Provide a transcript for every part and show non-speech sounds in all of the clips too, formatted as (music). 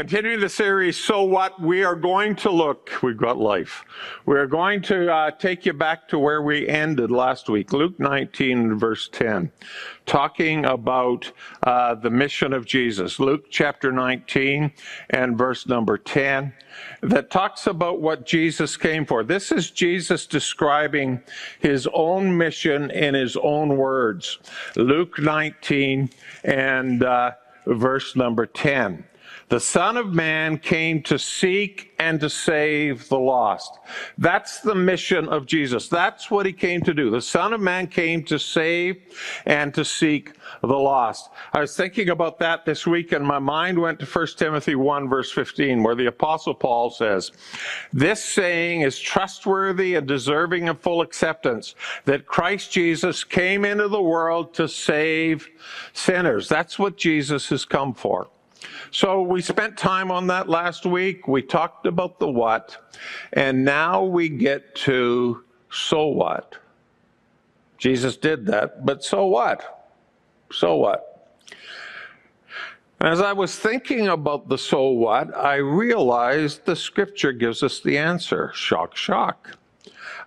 Continuing the series, So What? We are going to look, we've got life. We're going to uh, take you back to where we ended last week, Luke 19, verse 10, talking about uh, the mission of Jesus. Luke chapter 19 and verse number 10, that talks about what Jesus came for. This is Jesus describing his own mission in his own words. Luke 19 and uh, verse number 10. The Son of Man came to seek and to save the lost. That's the mission of Jesus. That's what he came to do. The Son of Man came to save and to seek the lost. I was thinking about that this week and my mind went to 1 Timothy 1 verse 15 where the apostle Paul says, this saying is trustworthy and deserving of full acceptance that Christ Jesus came into the world to save sinners. That's what Jesus has come for. So we spent time on that last week. We talked about the what, and now we get to so what. Jesus did that, but so what? So what? As I was thinking about the so what, I realized the scripture gives us the answer. Shock, shock.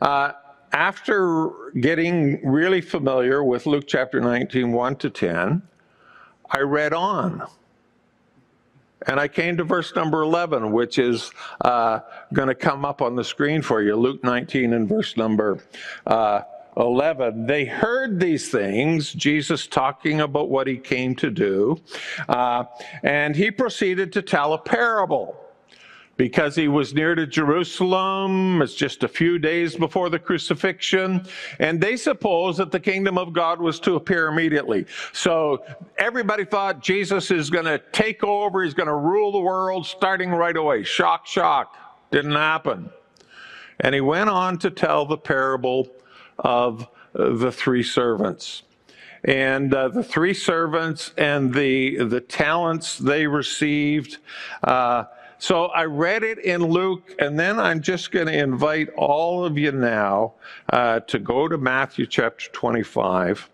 Uh, after getting really familiar with Luke chapter 19, 1 to 10, I read on. And I came to verse number 11, which is uh, going to come up on the screen for you. Luke 19 and verse number uh, 11. They heard these things, Jesus talking about what he came to do, uh, and he proceeded to tell a parable because he was near to Jerusalem. It's just a few days before the crucifixion. And they supposed that the kingdom of God was to appear immediately. So everybody thought Jesus is going to take over. He's going to rule the world starting right away. Shock, shock. Didn't happen. And he went on to tell the parable of uh, the three servants and uh, the three servants and the the talents they received uh, so I read it in Luke, and then I'm just going to invite all of you now uh, to go to Matthew chapter 25.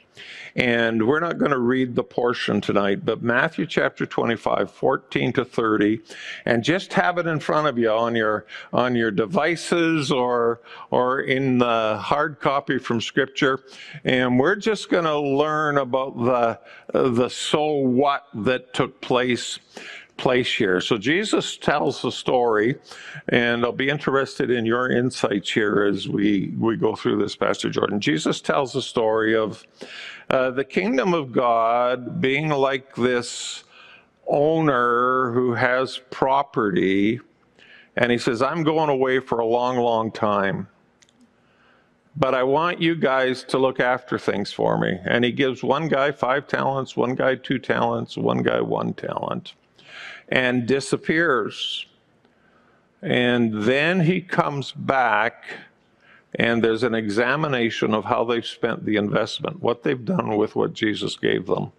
And we're not going to read the portion tonight, but Matthew chapter 25, 14 to 30, and just have it in front of you on your, on your devices or, or in the hard copy from scripture. And we're just going to learn about the, the so what that took place place here. So Jesus tells the story, and I'll be interested in your insights here as we, we go through this, Pastor Jordan. Jesus tells the story of uh, the kingdom of God being like this owner who has property, and he says, I'm going away for a long, long time. But I want you guys to look after things for me. And he gives one guy five talents, one guy two talents, one guy one talent and disappears. And then he comes back, and there's an examination of how they've spent the investment, what they've done with what Jesus gave them.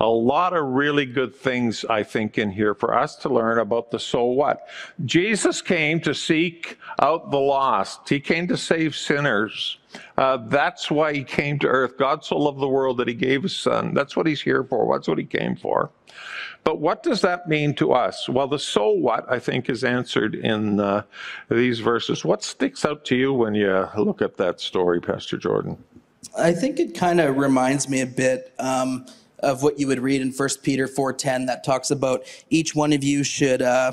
A lot of really good things, I think, in here for us to learn about the so what. Jesus came to seek out the lost, he came to save sinners. Uh, that's why he came to earth. God so loved the world that he gave his son. That's what he's here for. That's what he came for. But what does that mean to us? Well, the so what, I think, is answered in uh, these verses. What sticks out to you when you look at that story, Pastor Jordan? I think it kind of reminds me a bit um, of what you would read in 1 Peter 4.10 that talks about each one of you should uh,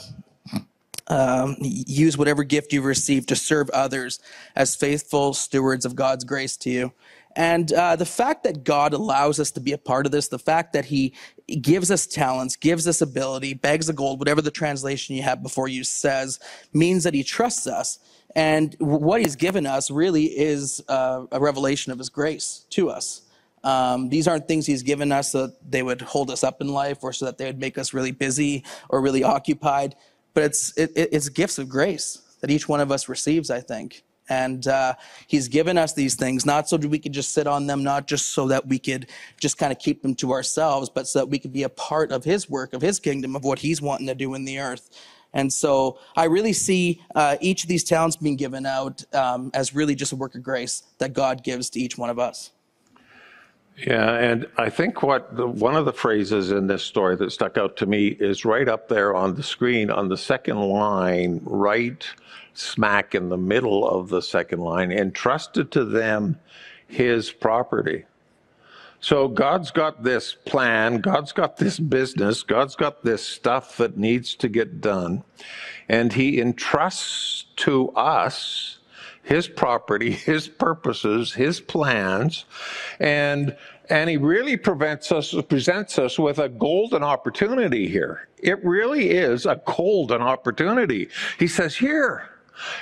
um, use whatever gift you've received to serve others as faithful stewards of God's grace to you. And uh, the fact that God allows us to be a part of this, the fact that He gives us talents, gives us ability, bags of gold, whatever the translation you have before you says, means that He trusts us. And what He's given us really is uh, a revelation of His grace to us. Um, these aren't things He's given us so that they would hold us up in life or so that they would make us really busy or really occupied, but it's, it, it's gifts of grace that each one of us receives, I think. And uh, he's given us these things, not so that we could just sit on them, not just so that we could just kind of keep them to ourselves, but so that we could be a part of his work, of his kingdom, of what he's wanting to do in the earth. And so I really see uh, each of these talents being given out um, as really just a work of grace that God gives to each one of us. Yeah, and I think what the, one of the phrases in this story that stuck out to me is right up there on the screen on the second line, right smack in the middle of the second line, entrusted to them his property. So God's got this plan, God's got this business, God's got this stuff that needs to get done, and he entrusts to us his property, (laughs) his purposes, his plans, and and he really prevents us, presents us with a golden opportunity here. It really is a golden opportunity. He says, Here,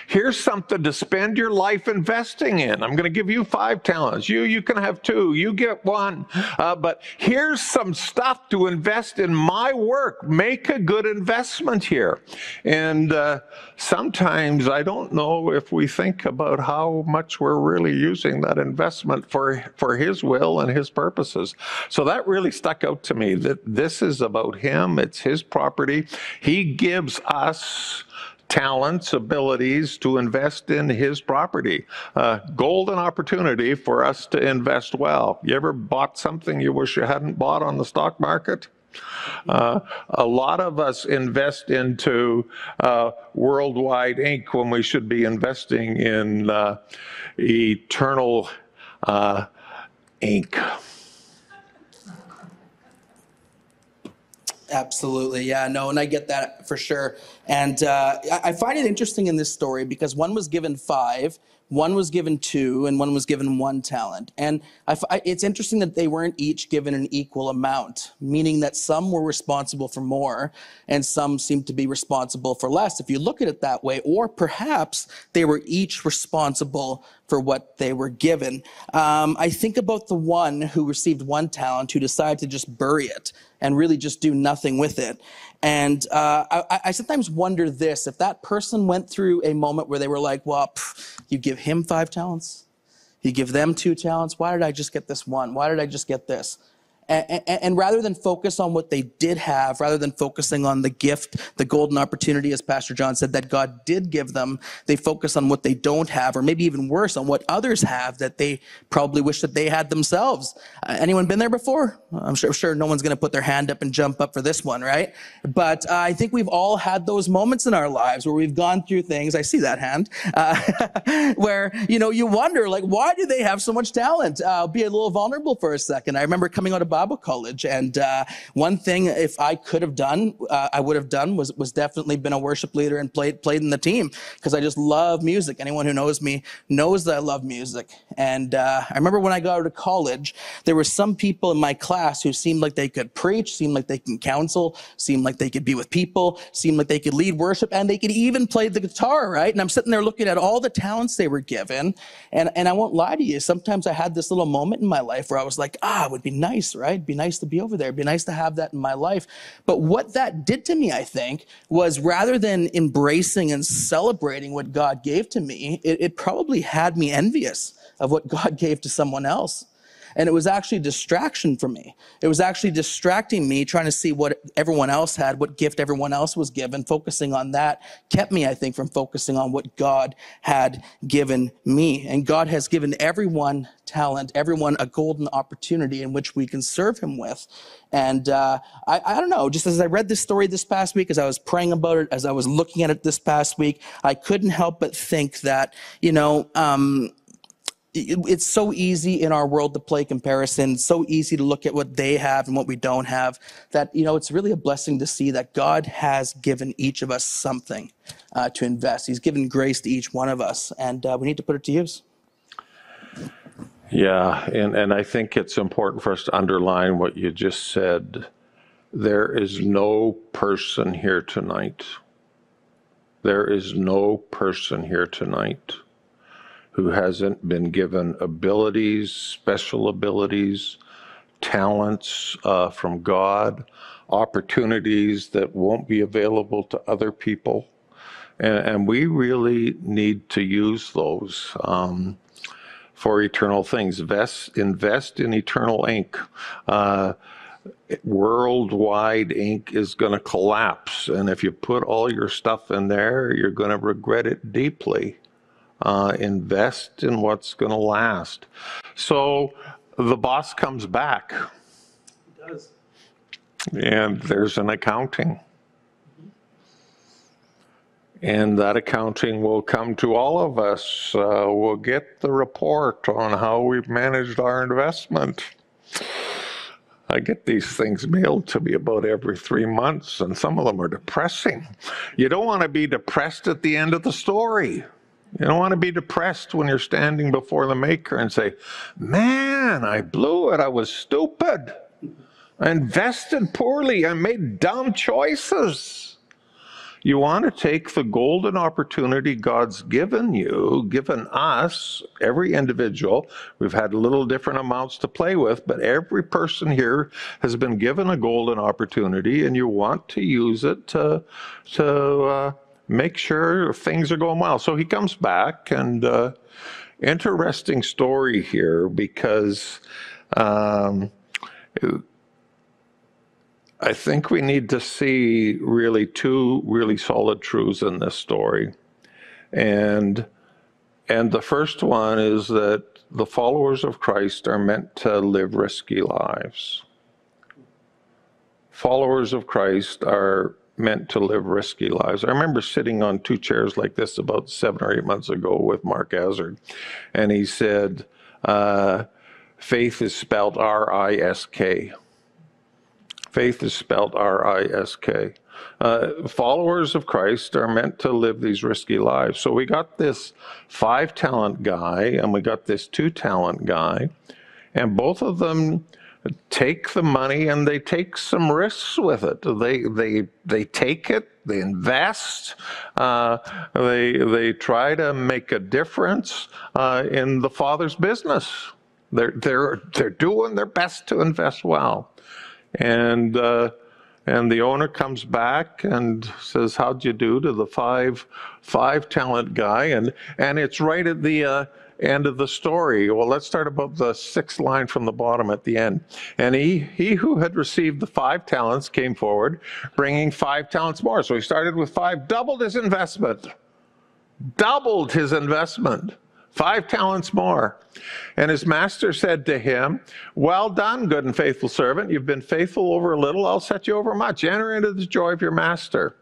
Here's something to spend your life investing in. I'm going to give you five talents. You, you can have two. You get one. Uh, but here's some stuff to invest in my work. Make a good investment here. And uh, sometimes I don't know if we think about how much we're really using that investment for, for His will and His purposes. So that really stuck out to me that this is about Him. It's His property. He gives us talents, abilities to invest in his property. Uh, golden opportunity for us to invest well. You ever bought something you wish you hadn't bought on the stock market? Uh, a lot of us invest into uh, Worldwide Inc. when we should be investing in uh, Eternal uh, Inc. Absolutely. Yeah, no, and I get that for sure. And uh, I find it interesting in this story because one was given five, one was given two, and one was given one talent. And it's interesting that they weren't each given an equal amount, meaning that some were responsible for more and some seemed to be responsible for less, if you look at it that way. Or perhaps they were each responsible for what they were given. Um, I think about the one who received one talent who decided to just bury it and really just do nothing with it. And uh, I, I, sometimes wonder this if that person went through a moment where they were like, well, pff, you give him five talents, you give them two talents. Why did I just get this one? Why did I just get this? And, and, rather than focus on what they did have, rather than focusing on the gift, the golden opportunity, as Pastor John said, that God did give them, they focus on what they don't have, or maybe even worse, on what others have that they probably wish that they had themselves. Uh, anyone been there before? I'm sure, sure no one's going to put their hand up and jump up for this one, right? But uh, I think we've all had those moments in our lives where we've gone through things. I see that hand, uh, (laughs) where you know you wonder, like, why do they have so much talent? Uh, I'll be a little vulnerable for a second. I remember coming out of College. And uh, one thing, if I could have done, uh, I would have done was was definitely been a worship leader and played played in the team because I just love music. Anyone who knows me knows that I love music. And uh, I remember when I got out of college, there were some people in my class who seemed like they could preach, seemed like they can counsel, seemed like they could be with people, seemed like they could lead worship, and they could even play the guitar, right? And I'm sitting there looking at all the talents they were given, and and I won't lie to you, sometimes I had this little moment in my life where I was like, ah, it would be nice, right? It'd be nice to be over there. It'd be nice to have that in my life. But what that did to me, I think, was rather than embracing and celebrating what God gave to me, it, it probably had me envious of what God (laughs) gave to someone else. And it was actually distraction for me. It was actually distracting me, trying to see what everyone else had, what gift everyone else was given. Focusing on that kept me, I think, from focusing on what God had given me. And God has given everyone talent, everyone a golden opportunity in which we can serve Him with. And uh, I, I don't know, just as I read this story this past week, as I was praying about it, as I was looking at it this past week, I couldn't help but think that, you know, um, it's so easy in our world to play comparison so easy to look at what they have and what we don't have that you know it's really a blessing to see that god has given each of us something uh, to invest. He's given grace to each one of us and uh, we need to put it to use. Yeah and, and i think it's important for us to underline what you just said. There is no person here tonight. There is no person here tonight who hasn't been given abilities, special abilities, talents uh, from God, opportunities that won't be available to other people. And, and we really need to use those um, for eternal things. Invest, invest in Eternal Inc. Uh, Worldwide Inc. is going to collapse. And if you put all your stuff in there, you're going to regret it deeply uh, invest in what's going to last. So the boss comes back does. and there's an accounting. And that accounting will come to all of us. Uh, we'll get the report on how we've managed our investment. I get these things mailed to me about every three months, and some of them are depressing. You don't want to be depressed at the end of the story. You don't want to be depressed when you're standing before the Maker and say, Man, I blew it. I was stupid. I invested poorly. I made dumb choices. You want to take the golden opportunity God's given you, given us, every individual. We've had little different amounts to play with, but every person here has been given a golden opportunity, and you want to use it to, to uh, make sure things are going well. So he comes back, and uh, interesting story here because. Um, I think we need to see really two really solid truths in this story. And and the first one is that the followers of Christ are meant to live risky lives. Followers of Christ are meant to live risky lives. I remember sitting on two chairs like this about seven or eight months ago with Mark Hazard, and he said, uh, faith is spelled R I S K. Faith is spelled R I S K. Uh, followers of Christ are meant to live these risky lives. So we got this five talent guy and we got this two talent guy, and both of them take the money and they take some risks with it. They they they take it, they invest, uh, they they try to make a difference uh, in the Father's business. They're they're they're doing their best to invest well. And, uh, and the owner comes back and says, how'd you do to the five, five talent guy? And, and it's right at the, uh, end of the story. Well, let's start about the sixth line from the bottom at the end. And he, he who had received the five talents came forward, bringing five talents more. So he started with five, doubled his investment, doubled his investment five talents more. And his master said to him, Well done, good and faithful servant. You've been faithful over a little, I'll set you over much. Enter into the joy of your master.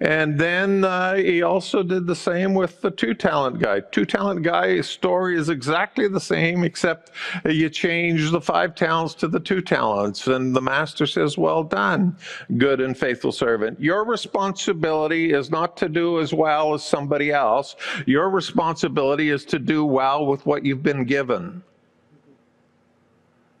And then uh, he also did the same with the two talent guy. Two talent guy's story is exactly the same, except you change the five talents to the two talents. And the master says, Well done, good and faithful servant. Your responsibility is not to do as well as somebody else. Your responsibility is to do well with what you've been given.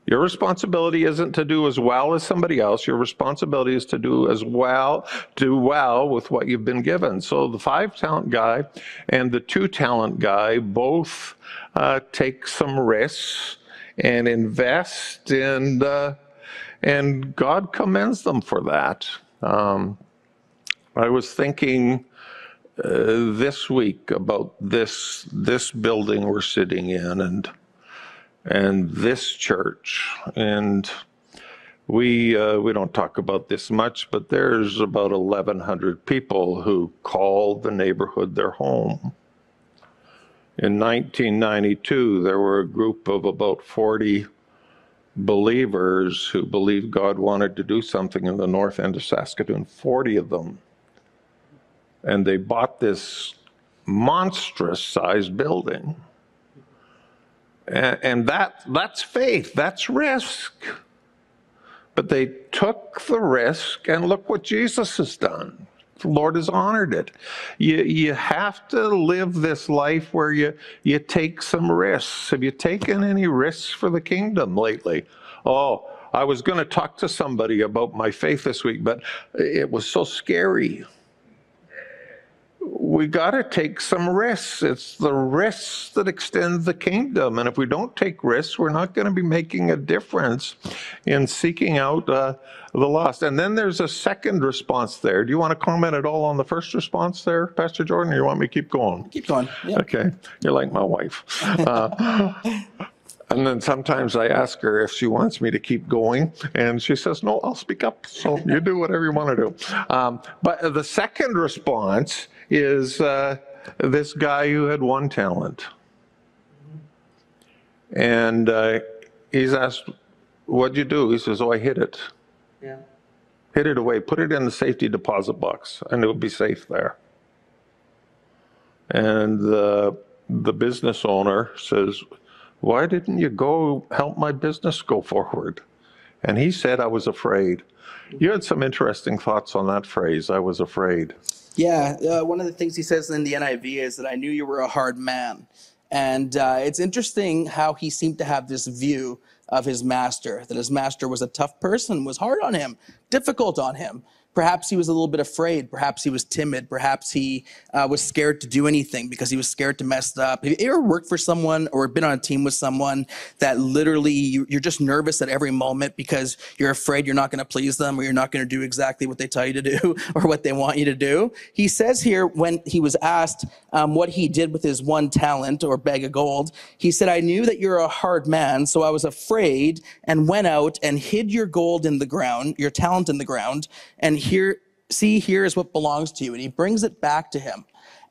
Your responsibility isn't to do as well as somebody else. Your responsibility is to do as well, do well with what you've been given. So the five talent guy and the two talent guy both uh, take some risks and invest, and uh, and God commends them for that. Um, I was thinking uh, this week about this this building we're sitting in, and and this church. And we uh, we don't talk about this much, but there's about 1,100 people who call the neighborhood their home. In 1992, there were a group of about 40 believers who believed God wanted to do something in the north end of Saskatoon. 40 of them, and they bought this monstrous sized building and, and that, that's faith, that's risk. But they took the risk, and look what Jesus has done. The Lord has honored it. You, you have to live this life where you, you take some risks. Have you taken any risks for the kingdom lately? Oh, I was going to talk to somebody about my faith this week, but it was so scary we got to take some risks. It's the risks that extend the kingdom. And if we don't take risks, we're not going to be making a difference in seeking out uh, the lost. And then there's a second response there. Do you want to comment at all on the first response there, Pastor Jordan, or you want me to keep going? Keep going. Yeah. Okay. You're like my wife. Uh, (laughs) and then sometimes I ask her if she wants me to keep going, and she says, No, I'll speak up. So you do whatever you want to do. Um, but the second response is uh, this guy who had one talent. And uh, he's asked, What'd you do? He says, Oh, I hid it. Yeah. Hid it away. Put it in the safety deposit box, and it would be safe there. And the, the business owner says, Why didn't you go help my business go forward? And he said, I was afraid. You had some interesting thoughts on that phrase, I was afraid. Yeah, uh, one of the things he says in the NIV is that I knew you were a hard man. And uh, it's interesting how he seemed to have this view of his master, that his master was a tough person, was hard on him, difficult on him. Perhaps he was a little bit afraid. Perhaps he was timid. Perhaps he uh, was scared to do anything because he was scared to mess up. Have you ever worked for someone or been on a team with someone that literally you, are just nervous at every moment because you're afraid you're not going to please them or you're not going to do exactly what they tell you to do (laughs) or what they want you to do? He says here when he was asked um, what he did with his one talent or bag of gold, he said, I knew that you're a hard man, so I was afraid and went out and hid your gold in the ground, your talent in the ground, and here, see, here is what belongs to you. And he brings it back to him.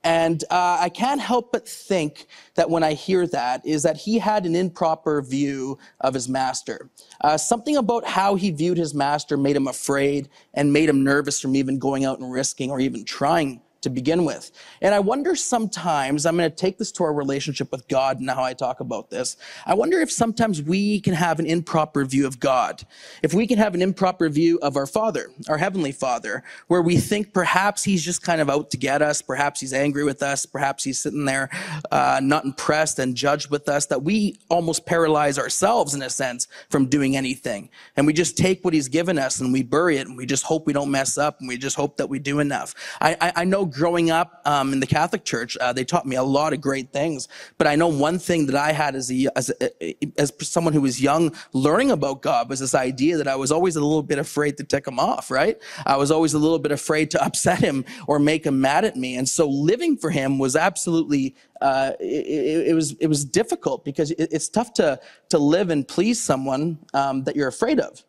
And uh, I can't help but think that when I hear that is that he had an improper view of his master. Uh, something about how he viewed his master made him afraid and made him nervous from even going out and risking or even trying to begin with. And I wonder sometimes, I'm going to take this to our relationship with God and how I talk about this. I wonder if sometimes we can have an improper view of God. If we can have an improper view of our Father, our Heavenly Father, where we think perhaps He's just kind of out to get us, perhaps He's angry with us, perhaps He's sitting there uh, not impressed and judged with us, that we almost paralyze ourselves in a sense from doing anything. And we just take what He's given us and we bury it and we just hope we don't mess up and we just hope that we do enough. I, I, I know growing up um, in the Catholic Church, uh, they taught me a lot of great things. But I know one thing that I had as a, as a, as someone who was young, learning about God was this idea that I was always a little bit afraid to tick him off. Right? I was always a little bit afraid to (laughs) upset him or make him mad at me. And so living for him was absolutely uh, it, it, was it was difficult because it, it's tough to to live and please someone um, that you're afraid of.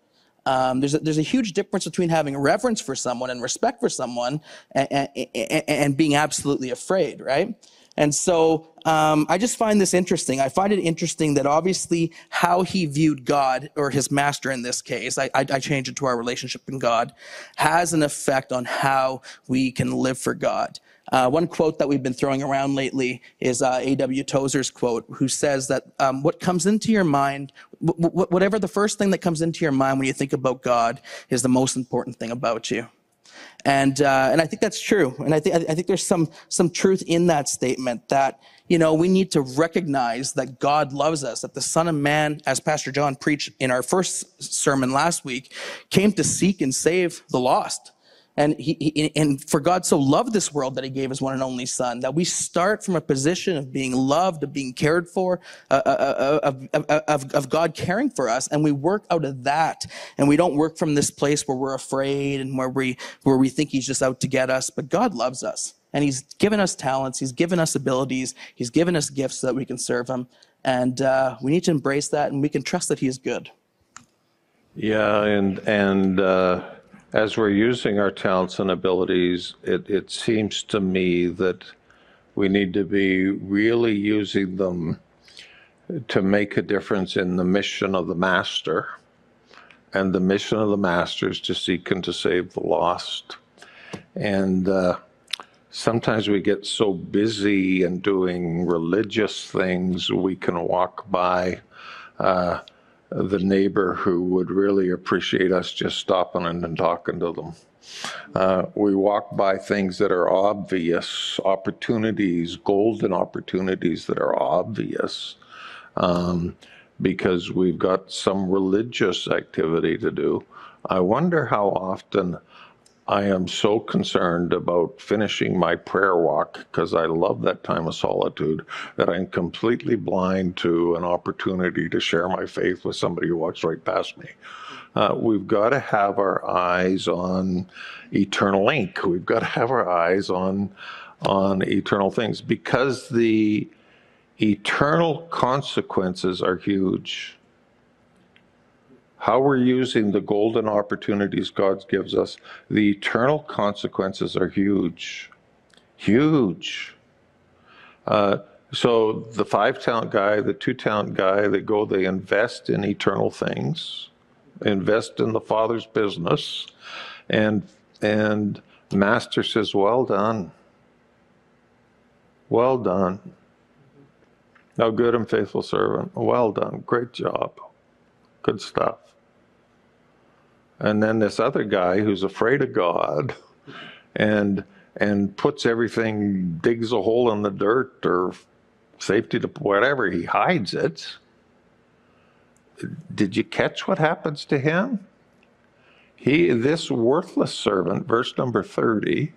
Um, there's, a, there's a huge difference between having reverence for someone and respect for someone and, and, and being absolutely afraid, right? And so um, I just find this interesting. I find it interesting that obviously how he viewed God or his master in this case, I, I, I change it to our relationship in God, has an effect on how we can live for God. Uh, one quote that we've been throwing around lately is uh, A.W. Tozer's quote, who says that um, what comes into your mind, w- w- whatever the first thing that comes into your mind when you think about God, is the most important thing about you. And uh, and I think that's true. And I think I think there's some some truth in that statement that you know we need to recognize that God loves us. That the Son of Man, as Pastor John preached in our first sermon last week, came to seek and save the lost. And, he, he, and for God so loved this world that he gave his one and only son, that we start from a position of being loved, of being cared for, uh, uh, uh, of, of, of, of God caring for us. And we work out of that. And we don't work from this place where we're afraid and where we, where we think he's just out to get us. But God loves us. And he's given us talents. He's given us abilities. He's given us gifts so that we can serve him. And uh, we need to embrace that and we can trust that he is good. Yeah, and, and, uh as we're using our talents and abilities, it, it seems to me that we need to be really using them to make a difference in the mission of the master. And the mission of the master is to seek and to save the lost. And uh, sometimes we get so busy and doing religious things, we can walk by. Uh, the neighbor who would really appreciate us just stopping in and talking to them. Uh, we walk by things that are obvious, opportunities, golden opportunities that are obvious, um, because we've got some religious activity to do. I wonder how often I am so concerned about finishing my prayer walk because I love that time of solitude that I'm completely blind to an opportunity to share my faith with somebody who walks right past me. Uh, we've got to have our eyes on Eternal Inc. We've got to have our eyes on on eternal things because the eternal consequences are huge how we're using the golden opportunities God gives us, the eternal consequences are huge. Huge. Uh, So the five talent guy, the two talent guy, they go, they invest in eternal things, invest in the Father's business, and and master says, "Well done, well done, now good and faithful servant, well done, great job, good stuff." And then this other guy who's afraid of God, and and puts everything, digs a hole in the dirt or safety to whatever, he hides it. Did you catch what happens to him? He, this worthless servant, verse number 30,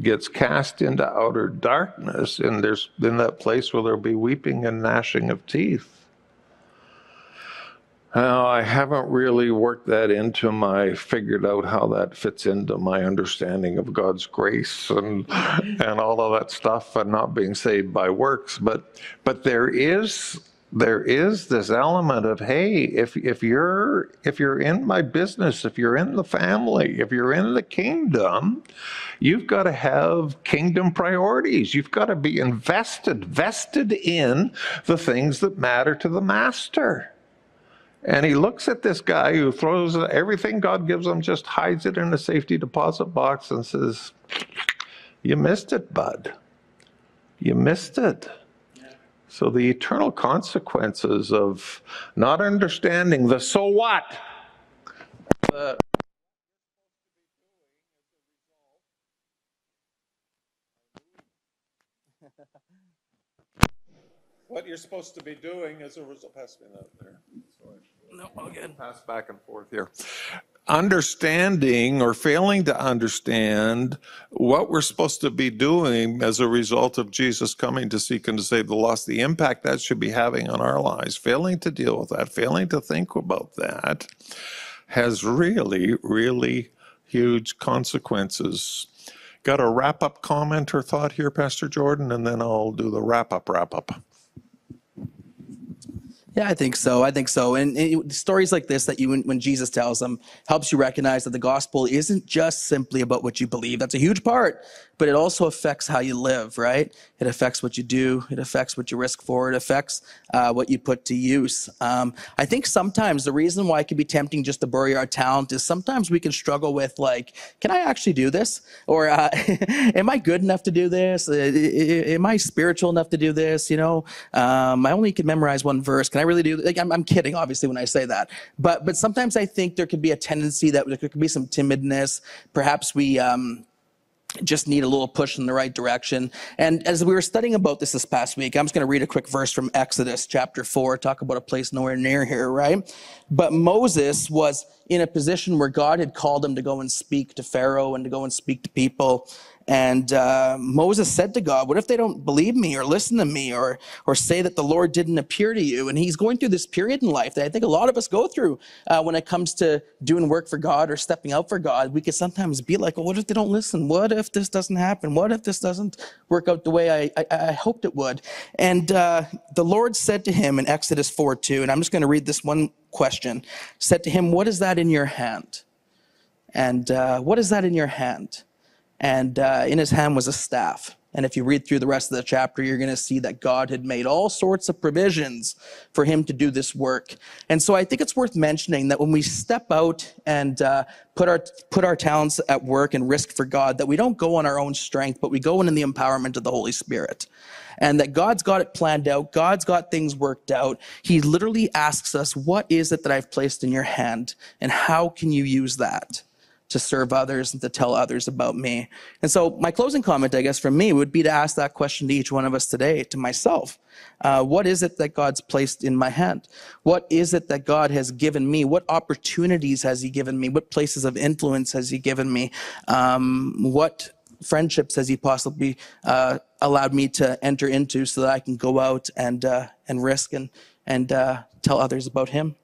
gets cast into outer darkness, and there's in that place where there'll be weeping and gnashing of teeth. Now, I haven't really worked that into my, figured out how that fits into my understanding of God's grace and and all of that stuff, and not being saved by works. But but there is there is this element of hey, if if you're if you're in my business, if you're in the family, if you're in the kingdom, you've got to have kingdom priorities. You've got to be invested, vested in the things that matter to the master. And he looks at this guy who throws everything God gives him, just hides it in a safety deposit box and says, You missed it, bud. You missed it. So the eternal consequences of not understanding the so what. What you're supposed to be doing as a result. Pass me that there. No, all good. Pass back and forth here. Understanding or failing to understand what we're supposed to be doing as a result of Jesus coming to seek and to save the lost, the impact that should be having on our lives, failing to deal with that, failing to think about that, has really, really huge consequences. Got a wrap up comment or thought here, Pastor Jordan, and then I'll do the wrap up, wrap up. Yeah, I think so. I think so. And, and stories like this that you, when, Jesus tells them, helps you recognize that the gospel isn't just simply about what you believe. That's a huge part, but it also affects how you live, right? It affects what you do. It affects what you risk for. It affects uh, what you put to use. Um, I think sometimes the reason why it can be tempting just to bury our talent is sometimes we can struggle with like, can I actually do this? Or uh, (laughs) am I good enough to do this? Uh, am I spiritual enough to do this? You know, um, I only can memorize one verse. I really do? Like, I'm, I'm kidding, obviously, when I say that. But but sometimes I think there could be a tendency that there could be some timidness. Perhaps we. Um, just need a little push in the right direction. And as we were studying about this this past week, I'm just going to read a quick verse from Exodus chapter 4, talk about a place nowhere near here, right? But Moses was in a position where God had called him to go and speak to Pharaoh and to go and speak to people. And uh, Moses said to God, What if they don't believe me or listen to me or, or say that the Lord didn't appear to you? And he's going through this period in life that I think a lot of us go through uh, when it comes to doing work for God or stepping out for God. We could sometimes be like, Well, what if they don't listen? What if this doesn't happen? What if this doesn't work out the way I, I, I hoped it would? And uh, the Lord said to him in Exodus 4 2, and I'm just going to read this one question, said to him, What is that in your hand? And uh, what is that in your hand? And uh, in his hand was a staff. And if you read through the rest of the chapter, you're going to see that God had made all sorts of provisions for him to do this work. And so I think it's worth mentioning that when we step out and uh, put our put our talents at work and risk for God, that we don't go on our own strength, but we go in, in the empowerment of the Holy Spirit. And that God's got it planned out. God's got things worked out. He literally asks us, "What is it that I've placed in your hand, and how can you use that?" To serve others and to tell others about me. And so, my closing comment, I guess, from me would be to ask that question to each one of us today, to myself. Uh, what is it that God's placed in my hand? What is it that God has given me? What opportunities has He given me? What places of influence has He given me? Um, what friendships has He possibly uh, allowed me to enter into so that I can go out and uh, and risk and and uh, tell others about Him?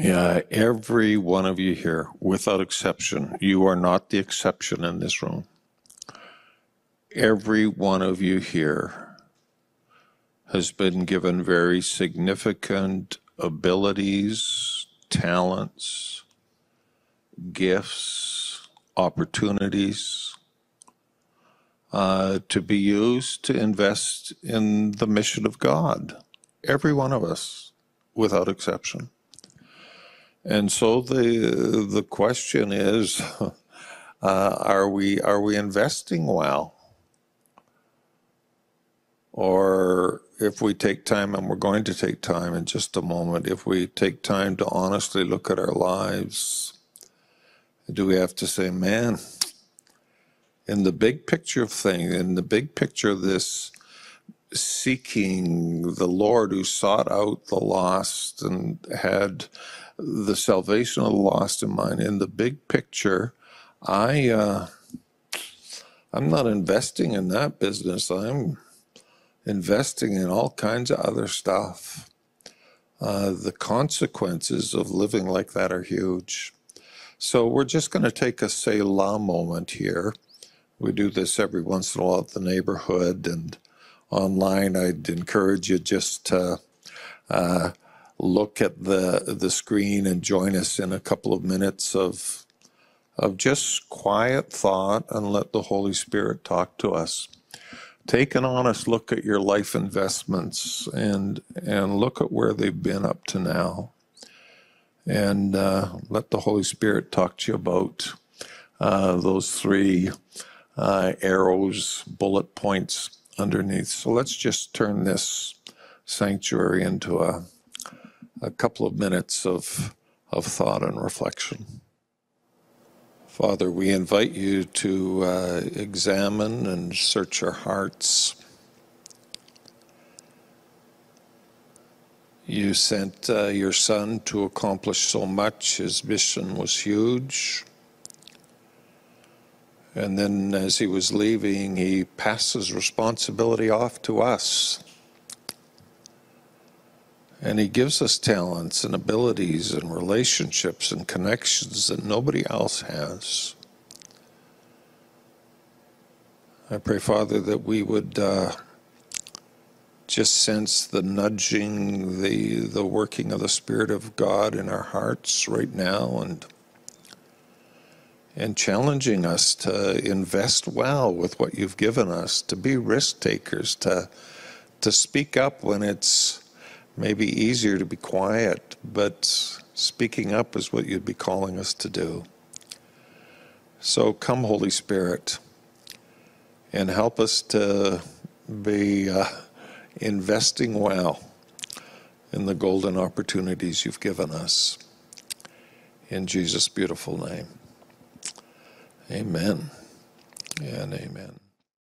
Yeah, every one of you here, without exception, you are not the exception in this room. Every one of you here has been given very significant abilities, talents, gifts, opportunities uh, to be used to invest in the mission of God. Every one of us, without exception. And so the the question is, (laughs) uh, are we are we investing well? Or if we take time, and we're going to take time in just a moment, if we take time to honestly look at our lives, do we have to say, man, in the big picture of things, in the big picture of this seeking the Lord who sought out the lost and had the salvation of the lost in mind, in the big picture, I uh, I'm not investing in that business. I'm investing in all kinds of other stuff. Uh, the consequences of living like that are huge. So we're just going to take a Selah moment here. We do this every once in a while at the neighborhood and online. I'd encourage you just to uh, look at the the screen and join us in a couple of minutes of of just quiet thought and let the Holy Spirit talk to us. Take an honest look at your life investments and and look at where they've been up to now and uh, let the Holy Spirit talk to you about uh, those three uh, arrows, bullet points underneath. So let's just turn this sanctuary into a, a couple of minutes of, of thought and reflection. Father, we invite you to uh, examine and search our hearts. You sent uh, your son to accomplish so much. His mission was huge. And then, as he was leaving, he passes responsibility off to us. And he gives us talents and abilities and relationships and connections that nobody else has. I pray, Father, that we would. Uh, just sense the nudging, the the working of the Spirit of God in our hearts right now, and and challenging us to invest well with what you've given us, to be risk takers, to to speak up when it's maybe easier to be quiet, but speaking up is what you'd be calling us to do. So come, Holy Spirit, and help us to be. Uh, investing well in the golden opportunities you've given us. In Jesus' beautiful name. Amen and amen.